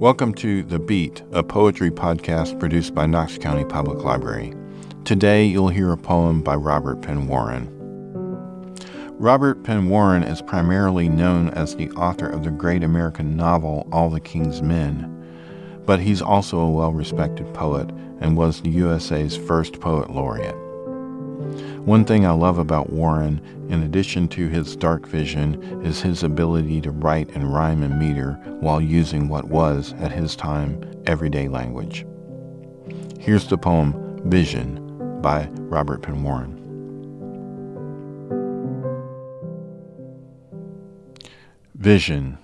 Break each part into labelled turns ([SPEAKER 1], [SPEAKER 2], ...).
[SPEAKER 1] Welcome to The Beat, a poetry podcast produced by Knox County Public Library. Today you'll hear a poem by Robert Penn Warren. Robert Penn Warren is primarily known as the author of the great American novel All the King's Men, but he's also a well respected poet and was the USA's first poet laureate. One thing I love about Warren, in addition to his dark vision, is his ability to write in rhyme and meter while using what was, at his time, everyday language. Here's the poem Vision by Robert Penn Warren. Vision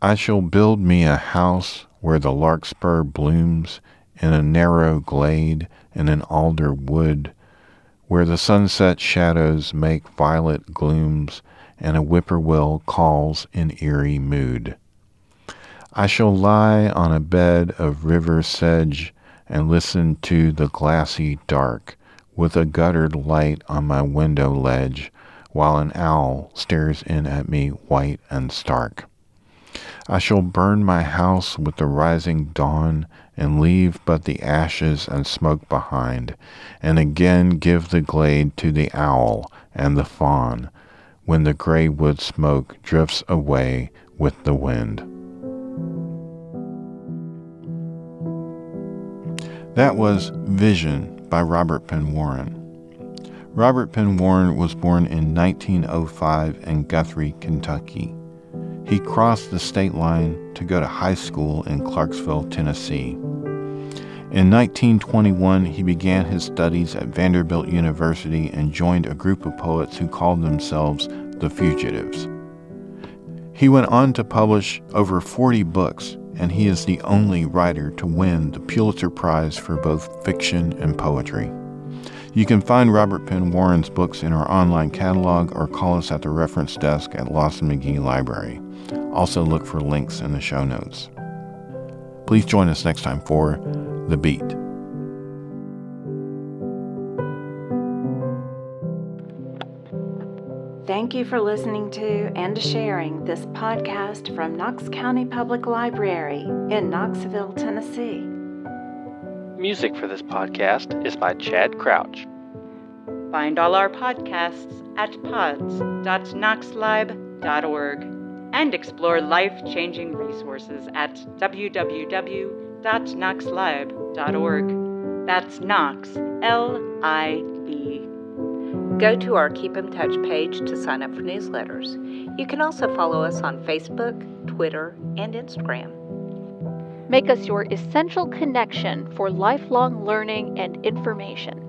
[SPEAKER 1] I shall build me a house where the larkspur blooms in a narrow glade in an alder wood where the sunset shadows make violet glooms and a whippoorwill calls in eerie mood. I shall lie on a bed of river sedge and listen to the glassy dark with a guttered light on my window ledge while an owl stares in at me white and stark. I shall burn my house with the rising dawn and leave but the ashes and smoke behind, and again give the glade to the owl and the fawn when the gray wood smoke drifts away with the wind. That was Vision by Robert Penn Warren. Robert Penn Warren was born in 1905 in Guthrie, Kentucky. He crossed the state line to go to high school in Clarksville, Tennessee. In 1921, he began his studies at Vanderbilt University and joined a group of poets who called themselves the Fugitives. He went on to publish over 40 books, and he is the only writer to win the Pulitzer Prize for both fiction and poetry. You can find Robert Penn Warren's books in our online catalog or call us at the reference desk at Lawson McGhee Library. Also, look for links in the show notes. Please join us next time for The Beat.
[SPEAKER 2] Thank you for listening to and sharing this podcast from Knox County Public Library in Knoxville, Tennessee.
[SPEAKER 3] Music for this podcast is by Chad Crouch.
[SPEAKER 4] Find all our podcasts at pods.knoxlib.org and explore life changing resources at www.knoxlib.org. That's Knox, L I B.
[SPEAKER 5] Go to our Keep in Touch page to sign up for newsletters. You can also follow us on Facebook, Twitter, and Instagram.
[SPEAKER 6] Make us your essential connection for lifelong learning and information.